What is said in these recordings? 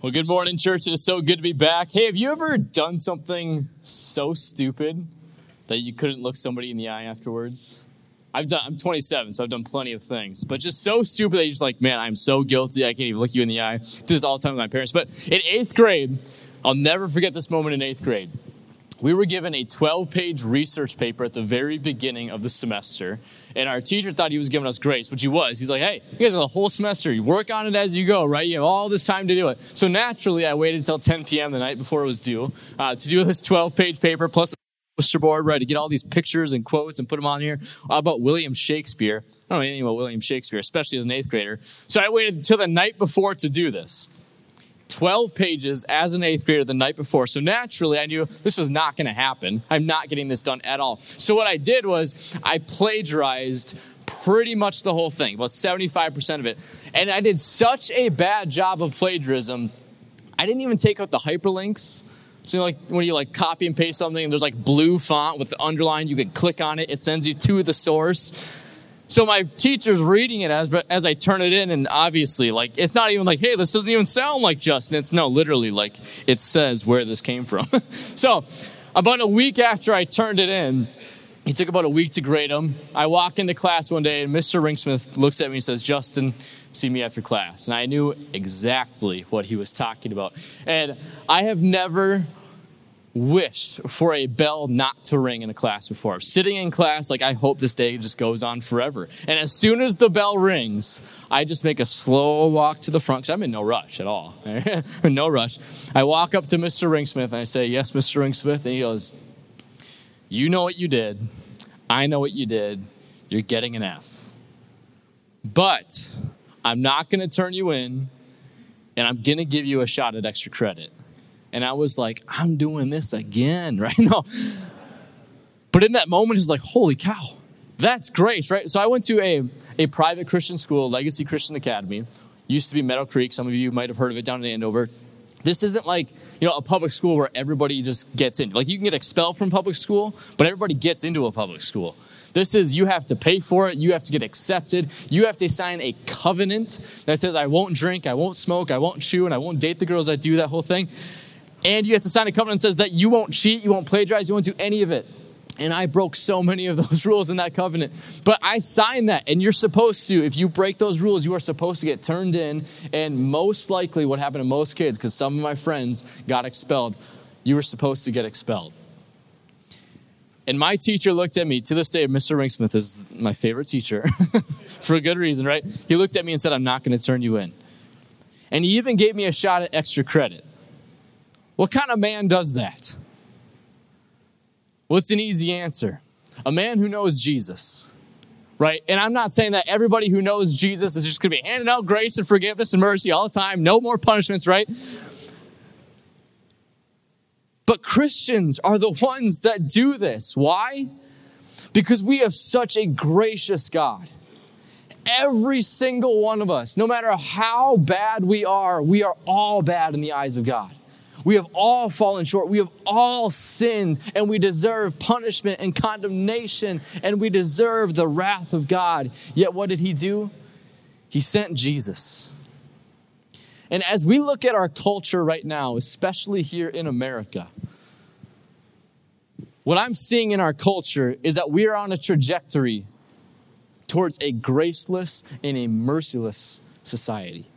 Well, good morning, church. It is so good to be back. Hey, have you ever done something so stupid that you couldn't look somebody in the eye afterwards? I've done. I'm 27, so I've done plenty of things, but just so stupid that you're just like, man, I'm so guilty. I can't even look you in the eye. I do this all the time with my parents. But in eighth grade, I'll never forget this moment in eighth grade we were given a 12 page research paper at the very beginning of the semester. And our teacher thought he was giving us grace, which he was. He's like, hey, you guys have the whole semester. You work on it as you go, right? You have all this time to do it. So naturally, I waited until 10 p.m. the night before it was due uh, to do this 12 page paper plus a poster board, right? To get all these pictures and quotes and put them on here about William Shakespeare. I don't know anything about William Shakespeare, especially as an eighth grader. So I waited until the night before to do this. 12 pages as an eighth grader the night before. So naturally, I knew this was not going to happen. I'm not getting this done at all. So what I did was I plagiarized pretty much the whole thing, about 75% of it. And I did such a bad job of plagiarism, I didn't even take out the hyperlinks. So, like when you like copy and paste something, there's like blue font with the underline, you can click on it, it sends you to the source. So my teacher's reading it as, as I turn it in, and obviously, like, it's not even like, hey, this doesn't even sound like Justin. It's no, literally, like, it says where this came from. so about a week after I turned it in, he took about a week to grade them. I walk into class one day, and Mr. Ringsmith looks at me and says, Justin, see me after class. And I knew exactly what he was talking about. And I have never wished for a bell not to ring in a class before. Sitting in class, like, I hope this day just goes on forever. And as soon as the bell rings, I just make a slow walk to the front because I'm in no rush at all. in no rush. I walk up to Mr. Ringsmith and I say, Yes, Mr. Ringsmith. And he goes, You know what you did. I know what you did. You're getting an F. But I'm not going to turn you in, and I'm going to give you a shot at extra credit. And I was like, I'm doing this again, right? No. But in that moment, it's like, holy cow, that's grace, right? So I went to a, a private Christian school, Legacy Christian Academy. Used to be Meadow Creek. Some of you might have heard of it down in Andover. This isn't like, you know, a public school where everybody just gets in. Like you can get expelled from public school, but everybody gets into a public school. This is you have to pay for it, you have to get accepted, you have to sign a covenant that says, I won't drink, I won't smoke, I won't chew, and I won't date the girls that do that whole thing. And you have to sign a covenant that says that you won't cheat, you won't plagiarize, you won't do any of it. And I broke so many of those rules in that covenant. But I signed that, and you're supposed to, if you break those rules, you are supposed to get turned in. And most likely, what happened to most kids, because some of my friends got expelled, you were supposed to get expelled. And my teacher looked at me, to this day, Mr. Ringsmith is my favorite teacher, for a good reason, right? He looked at me and said, I'm not going to turn you in. And he even gave me a shot at extra credit. What kind of man does that? Well, it's an easy answer a man who knows Jesus. Right? And I'm not saying that everybody who knows Jesus is just going to be handing out grace and forgiveness and mercy all the time, no more punishments, right? But Christians are the ones that do this. Why? Because we have such a gracious God. Every single one of us, no matter how bad we are, we are all bad in the eyes of God. We have all fallen short. We have all sinned, and we deserve punishment and condemnation, and we deserve the wrath of God. Yet, what did He do? He sent Jesus. And as we look at our culture right now, especially here in America, what I'm seeing in our culture is that we are on a trajectory towards a graceless and a merciless society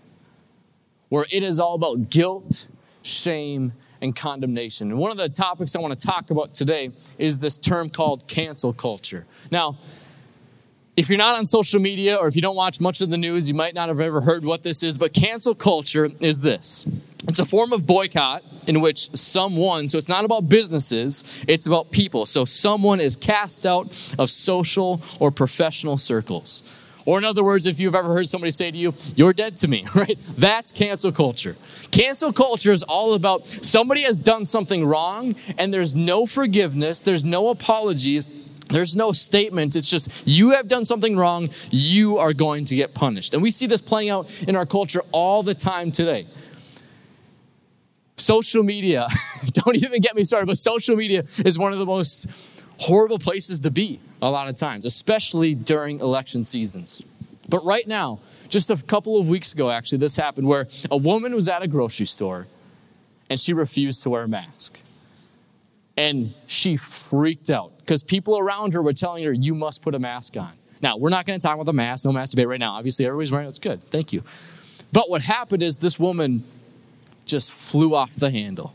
where it is all about guilt shame, and condemnation. And one of the topics I want to talk about today is this term called cancel culture. Now, if you're not on social media or if you don't watch much of the news, you might not have ever heard what this is, but cancel culture is this it's a form of boycott in which someone, so it's not about businesses, it's about people. So someone is cast out of social or professional circles. Or, in other words, if you've ever heard somebody say to you, You're dead to me, right? That's cancel culture. Cancel culture is all about somebody has done something wrong and there's no forgiveness, there's no apologies, there's no statement. It's just, you have done something wrong, you are going to get punished. And we see this playing out in our culture all the time today. Social media, don't even get me started, but social media is one of the most horrible places to be a lot of times, especially during election seasons. But right now, just a couple of weeks ago, actually, this happened where a woman was at a grocery store and she refused to wear a mask. And she freaked out because people around her were telling her, You must put a mask on. Now, we're not going to talk about the mask, no mask debate right now. Obviously, everybody's wearing it. It's good. Thank you. But what happened is this woman just flew off the handle.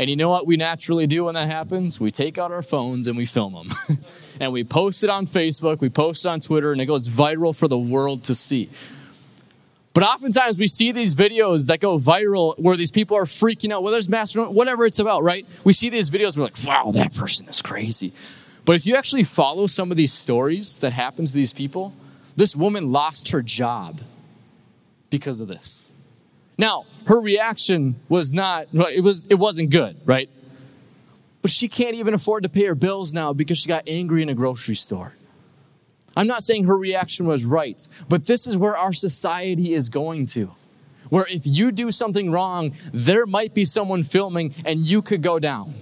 And you know what we naturally do when that happens? We take out our phones and we film them. and we post it on Facebook, we post it on Twitter, and it goes viral for the world to see. But oftentimes we see these videos that go viral where these people are freaking out, whether it's master, whatever it's about, right? We see these videos, we're like, wow, that person is crazy. But if you actually follow some of these stories that happens to these people, this woman lost her job because of this. Now, her reaction was not, it, was, it wasn't good, right? But she can't even afford to pay her bills now because she got angry in a grocery store. I'm not saying her reaction was right, but this is where our society is going to. Where if you do something wrong, there might be someone filming and you could go down.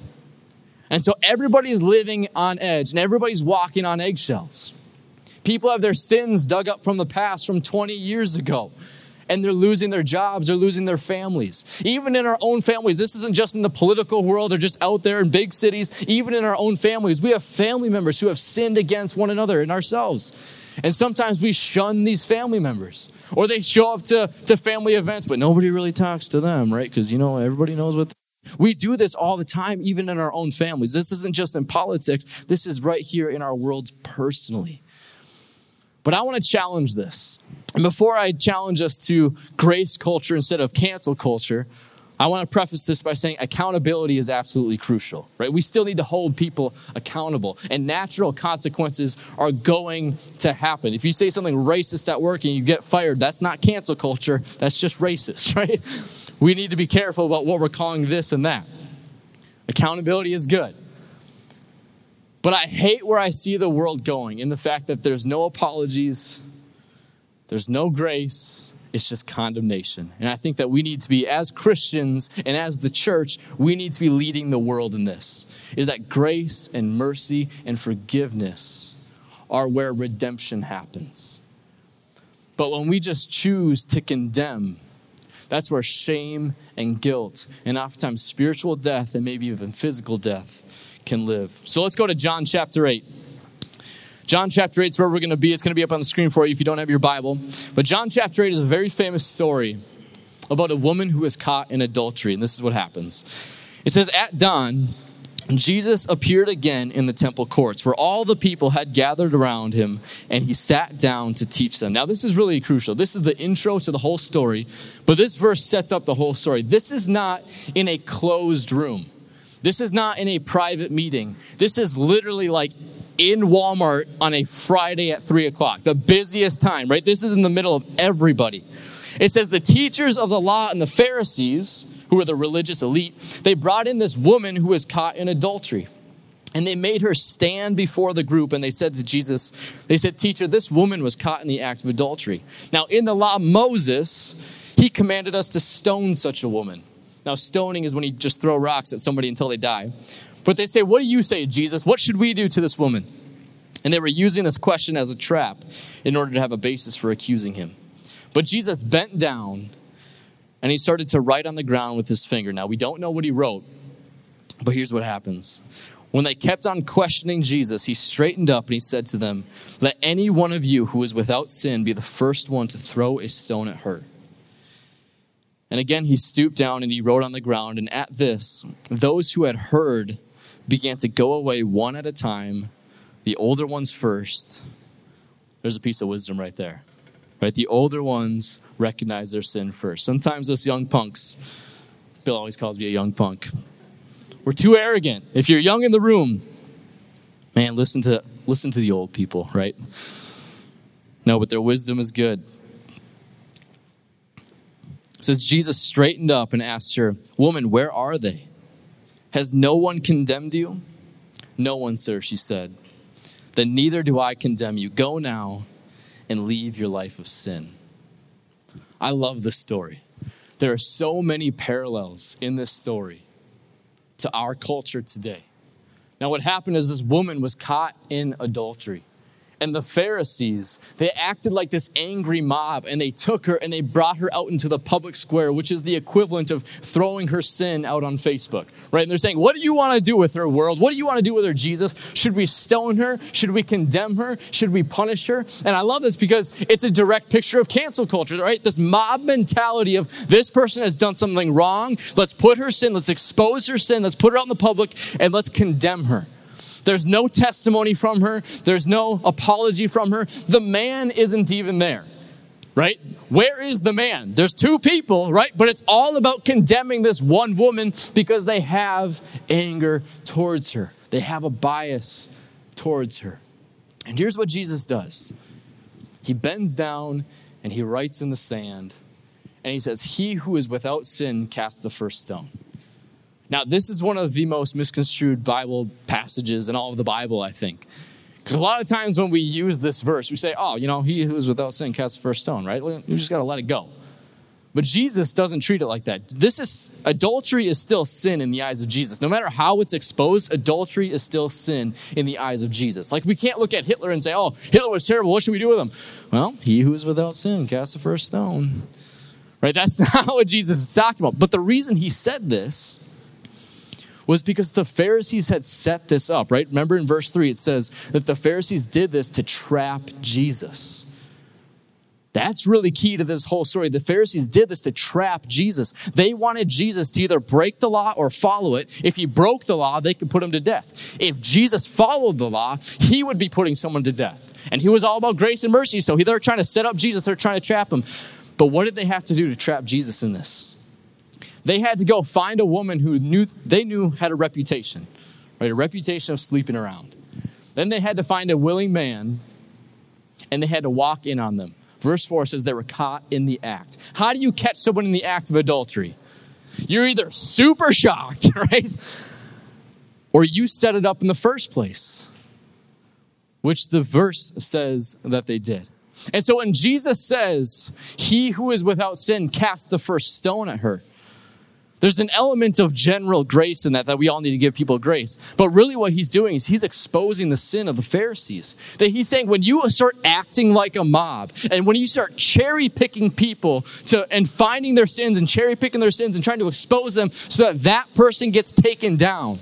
And so everybody's living on edge and everybody's walking on eggshells. People have their sins dug up from the past from 20 years ago and they're losing their jobs, they're losing their families. Even in our own families, this isn't just in the political world or just out there in big cities, even in our own families, we have family members who have sinned against one another and ourselves. And sometimes we shun these family members. Or they show up to, to family events, but nobody really talks to them, right? Because, you know, everybody knows what we do this all the time, even in our own families. This isn't just in politics, this is right here in our worlds personally. But I want to challenge this. And before I challenge us to grace culture instead of cancel culture, I want to preface this by saying accountability is absolutely crucial, right? We still need to hold people accountable, and natural consequences are going to happen. If you say something racist at work and you get fired, that's not cancel culture, that's just racist, right? We need to be careful about what we're calling this and that. Accountability is good. But I hate where I see the world going in the fact that there's no apologies, there's no grace, it's just condemnation. And I think that we need to be, as Christians and as the church, we need to be leading the world in this. Is that grace and mercy and forgiveness are where redemption happens. But when we just choose to condemn, that's where shame and guilt, and oftentimes spiritual death and maybe even physical death, can live. So let's go to John chapter 8. John chapter 8 is where we're going to be. It's going to be up on the screen for you if you don't have your Bible. But John chapter 8 is a very famous story about a woman who is caught in adultery. And this is what happens it says, At dawn, Jesus appeared again in the temple courts where all the people had gathered around him and he sat down to teach them. Now, this is really crucial. This is the intro to the whole story, but this verse sets up the whole story. This is not in a closed room, this is not in a private meeting. This is literally like in Walmart on a Friday at three o'clock, the busiest time, right? This is in the middle of everybody. It says the teachers of the law and the Pharisees who were the religious elite, they brought in this woman who was caught in adultery. And they made her stand before the group and they said to Jesus, they said, Teacher, this woman was caught in the act of adultery. Now, in the law, Moses, he commanded us to stone such a woman. Now, stoning is when you just throw rocks at somebody until they die. But they say, What do you say, Jesus? What should we do to this woman? And they were using this question as a trap in order to have a basis for accusing him. But Jesus bent down and he started to write on the ground with his finger. Now, we don't know what he wrote, but here's what happens. When they kept on questioning Jesus, he straightened up and he said to them, Let any one of you who is without sin be the first one to throw a stone at her. And again, he stooped down and he wrote on the ground. And at this, those who had heard began to go away one at a time, the older ones first. There's a piece of wisdom right there. Right? The older ones recognize their sin first. Sometimes us young punks, Bill always calls me a young punk. We're too arrogant. If you're young in the room, man, listen to listen to the old people, right? No, but their wisdom is good. Says Jesus straightened up and asked her, Woman, where are they? Has no one condemned you? No one, sir, she said. Then neither do I condemn you. Go now and leave your life of sin. I love this story. There are so many parallels in this story to our culture today. Now, what happened is this woman was caught in adultery. And the Pharisees, they acted like this angry mob and they took her and they brought her out into the public square, which is the equivalent of throwing her sin out on Facebook, right? And they're saying, What do you want to do with her, world? What do you want to do with her, Jesus? Should we stone her? Should we condemn her? Should we punish her? And I love this because it's a direct picture of cancel culture, right? This mob mentality of this person has done something wrong. Let's put her sin, let's expose her sin, let's put her out in the public, and let's condemn her. There's no testimony from her, there's no apology from her. The man isn't even there, right? Where is the man? There's two people, right? But it's all about condemning this one woman because they have anger towards her, they have a bias towards her. And here's what Jesus does He bends down and he writes in the sand, and he says, He who is without sin cast the first stone. Now, this is one of the most misconstrued Bible passages in all of the Bible, I think. Because a lot of times when we use this verse, we say, oh, you know, he who is without sin casts the first stone, right? You just got to let it go. But Jesus doesn't treat it like that. This is adultery is still sin in the eyes of Jesus. No matter how it's exposed, adultery is still sin in the eyes of Jesus. Like we can't look at Hitler and say, "Oh, Hitler was terrible. What should we do with him?" Well, he who is without sin cast the first stone. Right? That's not what Jesus is talking about. But the reason he said this was because the Pharisees had set this up, right? Remember in verse 3, it says that the Pharisees did this to trap Jesus. That's really key to this whole story. The Pharisees did this to trap Jesus. They wanted Jesus to either break the law or follow it. If he broke the law, they could put him to death. If Jesus followed the law, he would be putting someone to death. And he was all about grace and mercy, so they're trying to set up Jesus, they're trying to trap him. But what did they have to do to trap Jesus in this? They had to go find a woman who knew they knew had a reputation, right? A reputation of sleeping around. Then they had to find a willing man and they had to walk in on them. Verse 4 says they were caught in the act. How do you catch someone in the act of adultery? You're either super shocked, right? Or you set it up in the first place, which the verse says that they did. And so when Jesus says, He who is without sin cast the first stone at her, there's an element of general grace in that, that we all need to give people grace. But really, what he's doing is he's exposing the sin of the Pharisees. That he's saying when you start acting like a mob, and when you start cherry picking people to, and finding their sins and cherry picking their sins and trying to expose them so that that person gets taken down,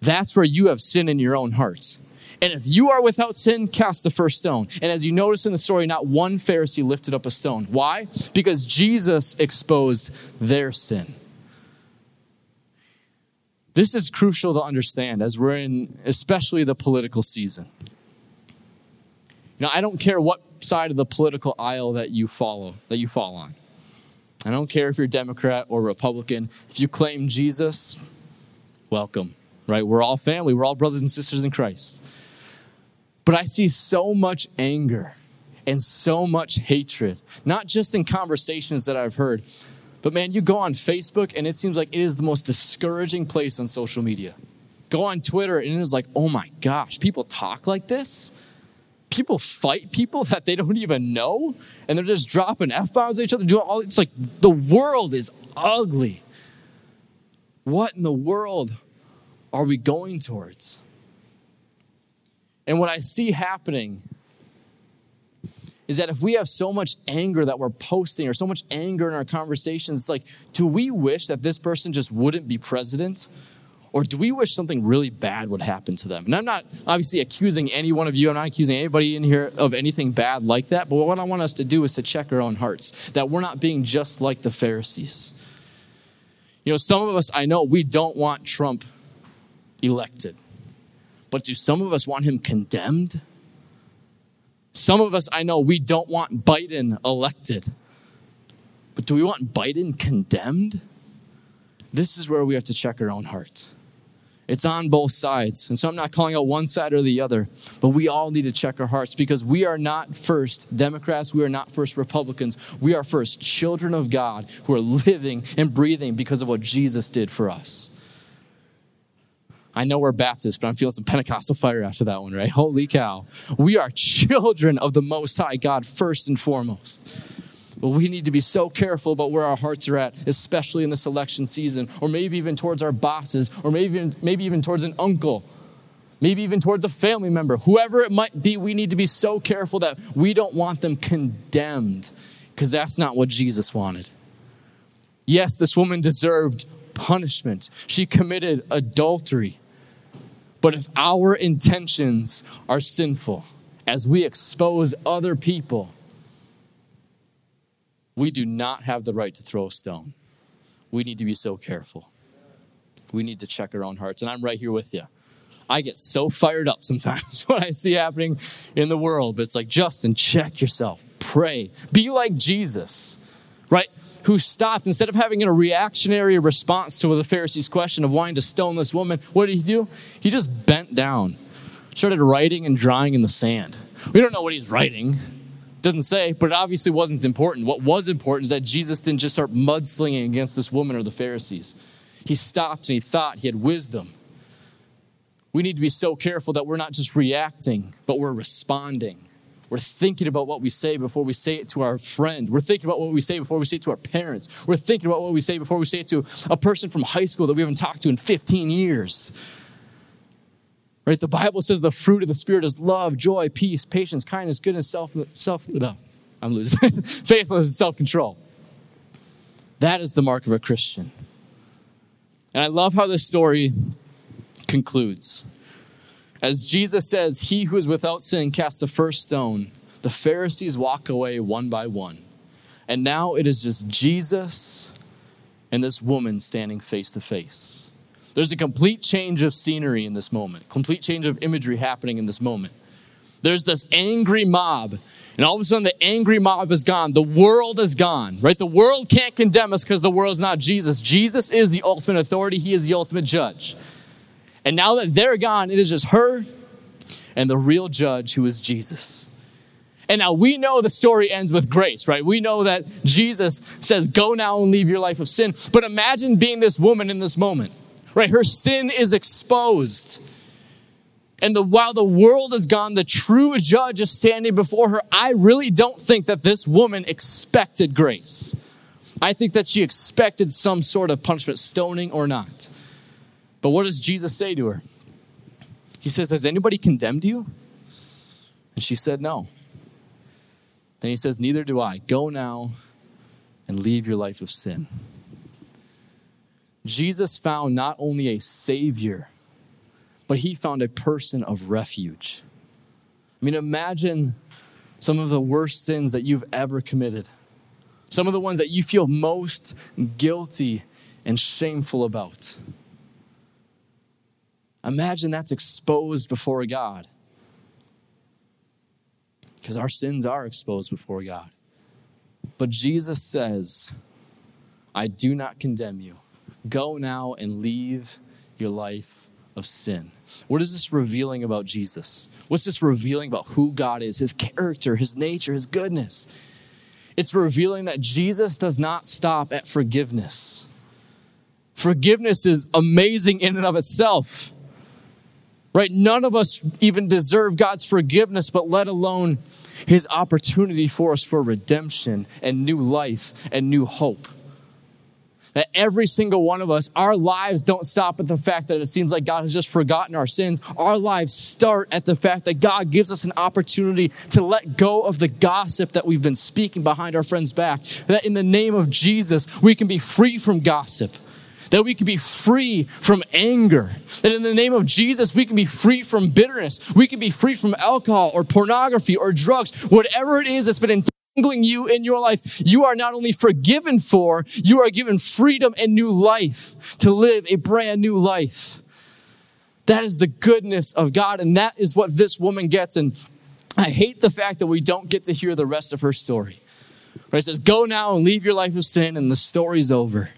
that's where you have sin in your own hearts. And if you are without sin, cast the first stone. And as you notice in the story, not one Pharisee lifted up a stone. Why? Because Jesus exposed their sin. This is crucial to understand as we're in especially the political season. Now, I don't care what side of the political aisle that you follow, that you fall on. I don't care if you're Democrat or Republican. If you claim Jesus, welcome, right? We're all family, we're all brothers and sisters in Christ. But I see so much anger and so much hatred, not just in conversations that I've heard, but man, you go on Facebook and it seems like it is the most discouraging place on social media. Go on Twitter and it is like, oh my gosh, people talk like this? People fight people that they don't even know and they're just dropping F bombs at each other. Doing all, it's like the world is ugly. What in the world are we going towards? And what I see happening is that if we have so much anger that we're posting or so much anger in our conversations, it's like, do we wish that this person just wouldn't be president? Or do we wish something really bad would happen to them? And I'm not obviously accusing any one of you, I'm not accusing anybody in here of anything bad like that. But what I want us to do is to check our own hearts, that we're not being just like the Pharisees. You know, some of us, I know, we don't want Trump elected. But do some of us want him condemned? Some of us, I know, we don't want Biden elected. But do we want Biden condemned? This is where we have to check our own heart. It's on both sides. And so I'm not calling out one side or the other, but we all need to check our hearts because we are not first Democrats, we are not first Republicans. We are first children of God who are living and breathing because of what Jesus did for us. I know we're Baptists, but I'm feeling some Pentecostal fire after that one, right? Holy cow. We are children of the Most High God first and foremost. But we need to be so careful about where our hearts are at, especially in this election season, or maybe even towards our bosses, or maybe even, maybe even towards an uncle maybe even towards a family member, whoever it might be, we need to be so careful that we don't want them condemned because that's not what Jesus wanted. Yes, this woman deserved punishment, she committed adultery. But if our intentions are sinful, as we expose other people, we do not have the right to throw a stone. We need to be so careful. We need to check our own hearts. And I'm right here with you. I get so fired up sometimes when I see happening in the world. But it's like, Justin, check yourself. Pray. Be like Jesus, right? Who stopped, instead of having a reactionary response to the Pharisees' question of wanting to stone this woman, what did he do? He just bent down, started writing and drawing in the sand. We don't know what he's writing. Doesn't say, but it obviously wasn't important. What was important is that Jesus didn't just start mudslinging against this woman or the Pharisees. He stopped and he thought, he had wisdom. We need to be so careful that we're not just reacting, but we're responding. We're thinking about what we say before we say it to our friend. We're thinking about what we say before we say it to our parents. We're thinking about what we say before we say it to a person from high school that we haven't talked to in 15 years. Right? The Bible says the fruit of the Spirit is love, joy, peace, patience, kindness, goodness, self, self no, I'm losing, faithfulness, and self control. That is the mark of a Christian. And I love how this story concludes. As Jesus says, He who is without sin cast the first stone, the Pharisees walk away one by one. And now it is just Jesus and this woman standing face to face. There's a complete change of scenery in this moment, complete change of imagery happening in this moment. There's this angry mob, and all of a sudden the angry mob is gone. The world is gone, right? The world can't condemn us because the world's not Jesus. Jesus is the ultimate authority, He is the ultimate judge. And now that they're gone, it is just her and the real judge who is Jesus. And now we know the story ends with grace, right? We know that Jesus says, Go now and leave your life of sin. But imagine being this woman in this moment, right? Her sin is exposed. And the, while the world is gone, the true judge is standing before her. I really don't think that this woman expected grace. I think that she expected some sort of punishment, stoning or not. But what does Jesus say to her? He says, Has anybody condemned you? And she said, No. Then he says, Neither do I. Go now and leave your life of sin. Jesus found not only a Savior, but he found a person of refuge. I mean, imagine some of the worst sins that you've ever committed, some of the ones that you feel most guilty and shameful about. Imagine that's exposed before God. Because our sins are exposed before God. But Jesus says, I do not condemn you. Go now and leave your life of sin. What is this revealing about Jesus? What's this revealing about who God is, his character, his nature, his goodness? It's revealing that Jesus does not stop at forgiveness. Forgiveness is amazing in and of itself right? None of us even deserve God's forgiveness, but let alone his opportunity for us for redemption and new life and new hope. That every single one of us, our lives don't stop at the fact that it seems like God has just forgotten our sins. Our lives start at the fact that God gives us an opportunity to let go of the gossip that we've been speaking behind our friends' back. That in the name of Jesus, we can be free from gossip that we can be free from anger, that in the name of Jesus, we can be free from bitterness, we can be free from alcohol or pornography or drugs, whatever it is that's been entangling you in your life, you are not only forgiven for, you are given freedom and new life to live a brand new life. That is the goodness of God, and that is what this woman gets. And I hate the fact that we don't get to hear the rest of her story. Right? It says, Go now and leave your life of sin, and the story's over.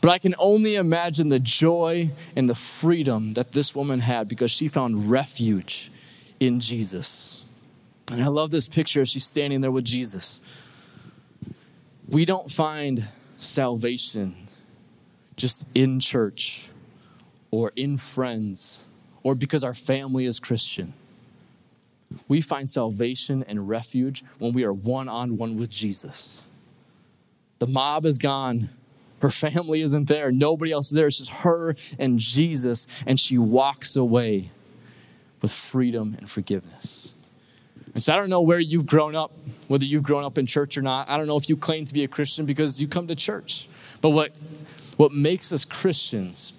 But I can only imagine the joy and the freedom that this woman had because she found refuge in Jesus. And I love this picture she's standing there with Jesus. We don't find salvation just in church or in friends or because our family is Christian. We find salvation and refuge when we are one on one with Jesus. The mob is gone her family isn't there. Nobody else is there. It's just her and Jesus. And she walks away with freedom and forgiveness. And so I don't know where you've grown up, whether you've grown up in church or not. I don't know if you claim to be a Christian because you come to church. But what, what makes us Christians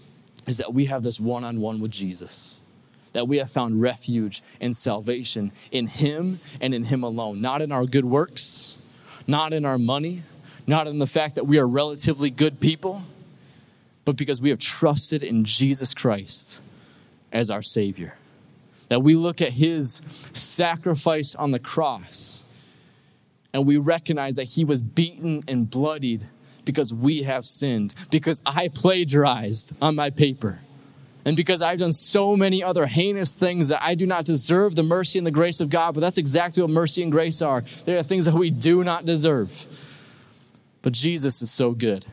is that we have this one on one with Jesus, that we have found refuge and salvation in Him and in Him alone, not in our good works, not in our money, not in the fact that we are relatively good people, but because we have trusted in Jesus Christ as our Savior. That we look at His sacrifice on the cross and we recognize that He was beaten and bloodied because we have sinned, because I plagiarized on my paper, and because I've done so many other heinous things that I do not deserve the mercy and the grace of God. But that's exactly what mercy and grace are. They are things that we do not deserve. But Jesus is so good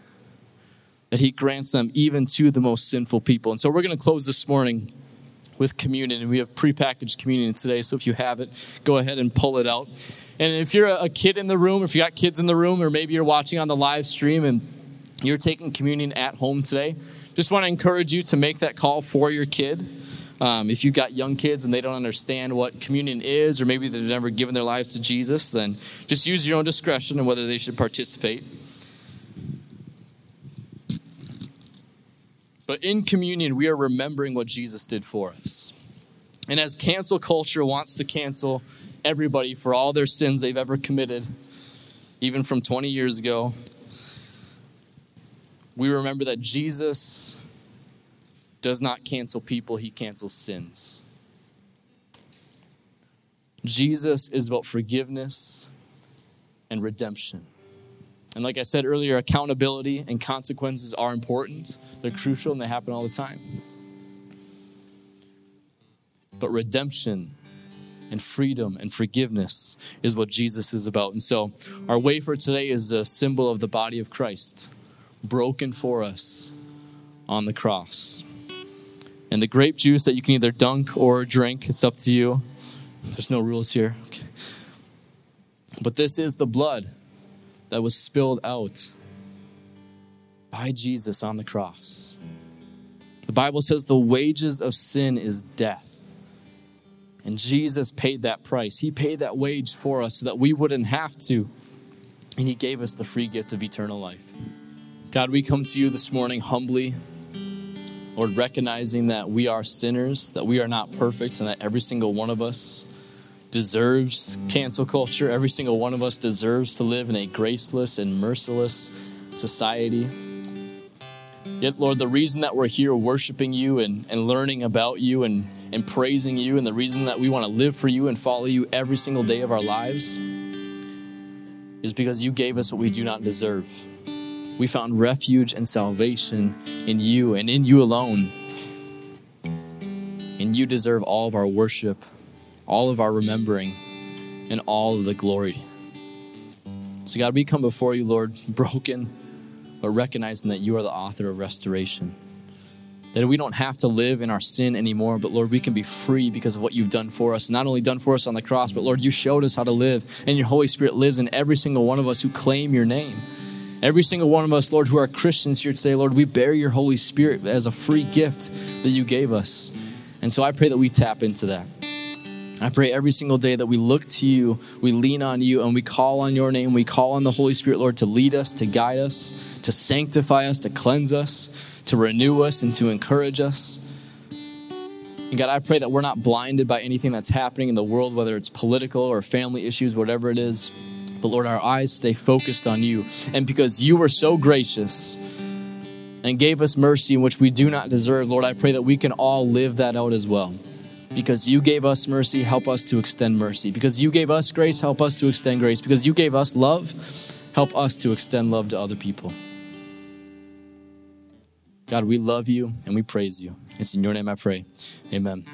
that he grants them even to the most sinful people. And so we're going to close this morning with communion, and we have prepackaged communion today. So if you have it, go ahead and pull it out. And if you're a kid in the room, if you got kids in the room, or maybe you're watching on the live stream and you're taking communion at home today, just want to encourage you to make that call for your kid. Um, if you've got young kids and they don't understand what communion is, or maybe they've never given their lives to Jesus, then just use your own discretion on whether they should participate. But in communion, we are remembering what Jesus did for us. And as cancel culture wants to cancel everybody for all their sins they've ever committed, even from 20 years ago, we remember that Jesus does not cancel people, he cancels sins. Jesus is about forgiveness and redemption. And like I said earlier, accountability and consequences are important. They're crucial and they happen all the time. But redemption and freedom and forgiveness is what Jesus is about. And so, our wafer today is a symbol of the body of Christ, broken for us on the cross. And the grape juice that you can either dunk or drink, it's up to you. There's no rules here. Okay. But this is the blood that was spilled out by Jesus on the cross. The Bible says the wages of sin is death. And Jesus paid that price. He paid that wage for us so that we wouldn't have to. And He gave us the free gift of eternal life. God, we come to you this morning humbly, Lord, recognizing that we are sinners, that we are not perfect, and that every single one of us deserves cancel culture. Every single one of us deserves to live in a graceless and merciless society. Yet, Lord, the reason that we're here worshiping you and, and learning about you and, and praising you, and the reason that we want to live for you and follow you every single day of our lives is because you gave us what we do not deserve. We found refuge and salvation in you and in you alone. And you deserve all of our worship, all of our remembering, and all of the glory. So, God, we come before you, Lord, broken but recognizing that you are the author of restoration. That we don't have to live in our sin anymore, but Lord, we can be free because of what you've done for us. Not only done for us on the cross, but Lord, you showed us how to live, and your Holy Spirit lives in every single one of us who claim your name. Every single one of us, Lord, who are Christians here today, Lord, we bear your Holy Spirit as a free gift that you gave us. And so I pray that we tap into that. I pray every single day that we look to you, we lean on you, and we call on your name. We call on the Holy Spirit, Lord, to lead us, to guide us, to sanctify us, to cleanse us, to renew us, and to encourage us. And God, I pray that we're not blinded by anything that's happening in the world, whether it's political or family issues, whatever it is. But Lord, our eyes stay focused on you. And because you were so gracious and gave us mercy which we do not deserve, Lord, I pray that we can all live that out as well. Because you gave us mercy, help us to extend mercy. Because you gave us grace, help us to extend grace. Because you gave us love, help us to extend love to other people. God, we love you and we praise you. It's in your name I pray. Amen.